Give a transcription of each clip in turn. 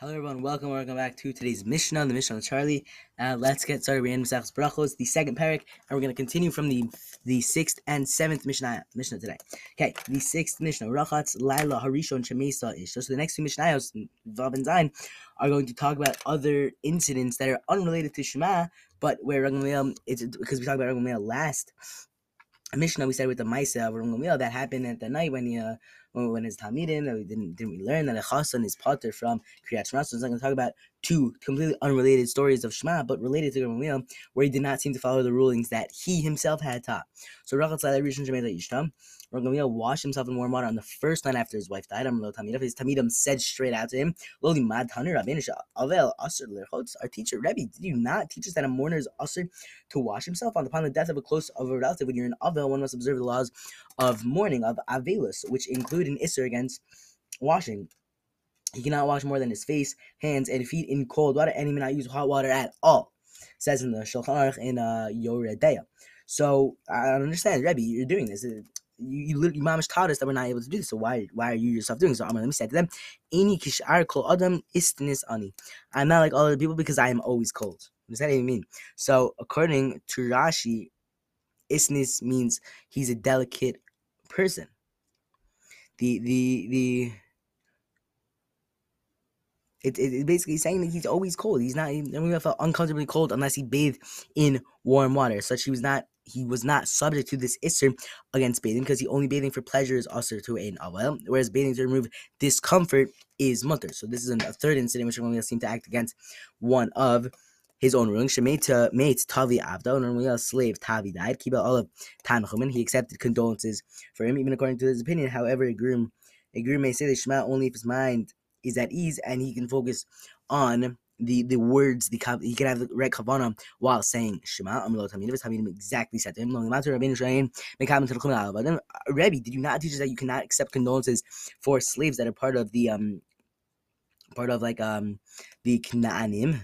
Hello, everyone. Welcome, welcome back to today's Mishnah, the Mishnah of Charlie. Uh, let's get started. We're in Brachos, the second parak, and we're going to continue from the the sixth and seventh Mishnah Mishnah today. Okay, the sixth Mishnah, Rachatz Laila Harishon Shemesa Ish. So, the next two Mishnayos, Vav and Zayin, are going to talk about other incidents that are unrelated to Shema, but where Ragam it's because we talked about Ragam last Mishnah, we said with the Maisa of that happened at the night when he. Uh, when, when his Talmidim, that we didn't didn't we learn that a Chasan is patur from Kriyat Shema. So I'm going to talk about two completely unrelated stories of Shema, but related to Gamaliel, where he did not seem to follow the rulings that he himself had taught. So Rachat Tzalei Rishon Shemei Yishtam, Gamaliel washed himself in warm water on the first night after his wife died. His Talmidim said straight out to him, Loli Mad Rabbeinu Avel Aser Lerchotz. Our teacher Rebbe, did you not teach us that a mourner is Aser to wash himself on upon the death of a close of a relative? When you're in Avel, one must observe the laws of mourning of Avelus, which include an Isser against washing. He cannot wash more than his face, hands, and feet in cold water, and he may not use hot water at all. Says in the Shulchan Aruch in uh, Yoreh Deah. So I don't understand, Rebbe, you're doing this. You, you literally, mamish taught us that we're not able to do this. So why, why are you yourself doing? So I'm let me say to them, "Any kishar kol adam istinis ani." I'm not like all other people because I am always cold. What does that even mean? So according to Rashi, isnis means he's a delicate person. The the the it, it, it's basically saying that he's always cold. He's not never felt uncomfortably cold unless he bathed in warm water. Such he was not he was not subject to this isser against bathing because he only bathing for pleasure is also to an avel, whereas bathing to remove discomfort is mutter. So this is a third incident which we're going to seem to act against one of his own ruling. Shemeta mates Tavi Avda, and a slave Tavi died. Keep all of Tanchumen. He accepted condolences for him, even according to his opinion. However, a groom a groom may say the Shema only if his mind is at ease and he can focus on the the words the he can have the right kavana while saying Shema Amilot Hamidim Hamidim exactly said to him Rebbe did you not teach us that you cannot accept condolences for slaves that are part of the um part of like um the Knaanim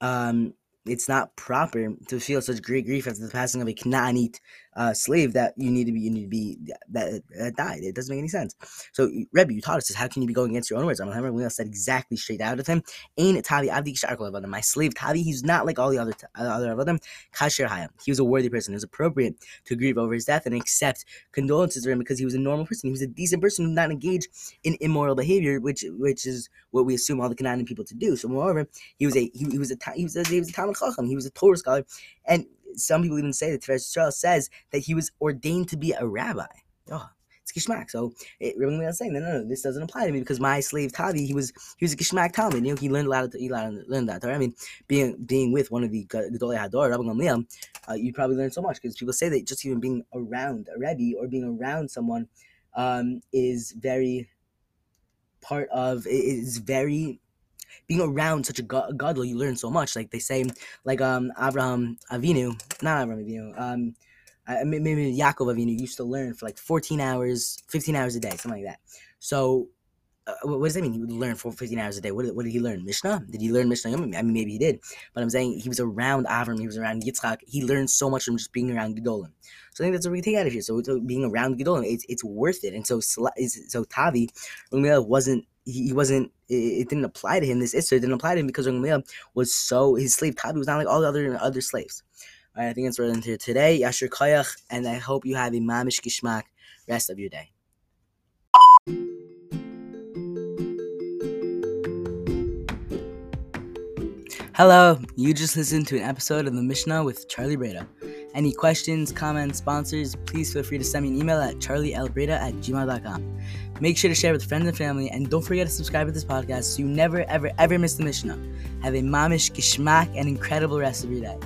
um it's not proper to feel such great grief after the passing of a Knaanite uh, slave that you need to be you need to be that, that died. It doesn't make any sense. So Rebbe, you taught us this. How can you be going against your own words? I'm remember we said exactly straight out of him. Ain't Tavi Avdi Sharkol My slave Tavi, he's not like all the other uh, other of them. Kasher Hayam. He was a worthy person. It was appropriate to grieve over his death and accept condolences for him because he was a normal person. He was a decent person who did not engage in immoral behavior, which which is what we assume all the Canaan people to do. So moreover, he was a he, he was a he was a, he was a Talmud Chacham. He was a Torah scholar, and some people even say that Tiferes Yisrael says that he was ordained to be a rabbi. Oh, it's gishmak. So it really was saying, no, no, no, this doesn't apply to me because my slave Tavi, he was he was a gishmak Talmud. You know, he learned a lot of he learned that. I mean, being being with one of the Gedolei Hador, Rabbi Gamliel, uh, you probably learned so much because people say that just even being around a rebbe or being around someone um, is very part of is very being around such a godly, you learn so much. Like they say, like um Abraham Avinu, not Abraham Avinu, um maybe Yaakov Avinu used to learn for like 14 hours, 15 hours a day, something like that. So uh, what does that mean? He would learn for 15 hours a day. What did, what did he learn? Mishnah? Did he learn Mishnah? I mean, maybe he did. But I'm saying he was around Avram, he was around Yitzchak. He learned so much from just being around Gedolim. So I think that's what we take out of here. So, being around Gedolim, it's, it's worth it. And so so Tavi wasn't he, wasn't it, didn't apply to him. This Isser didn't apply to him because Rungmiyah was so his slave Tabi was not like all the other other slaves. All right, I think that's right into today. Yashir Kayach, and I hope you have a mamish gishmak rest of your day. Hello, you just listened to an episode of the Mishnah with Charlie Breda. Any questions, comments, sponsors, please feel free to send me an email at charlielbreda at gmail.com. Make sure to share with friends and family, and don't forget to subscribe to this podcast so you never, ever, ever miss the Mishnah. Have a mamish, gishmak, and incredible rest of your day.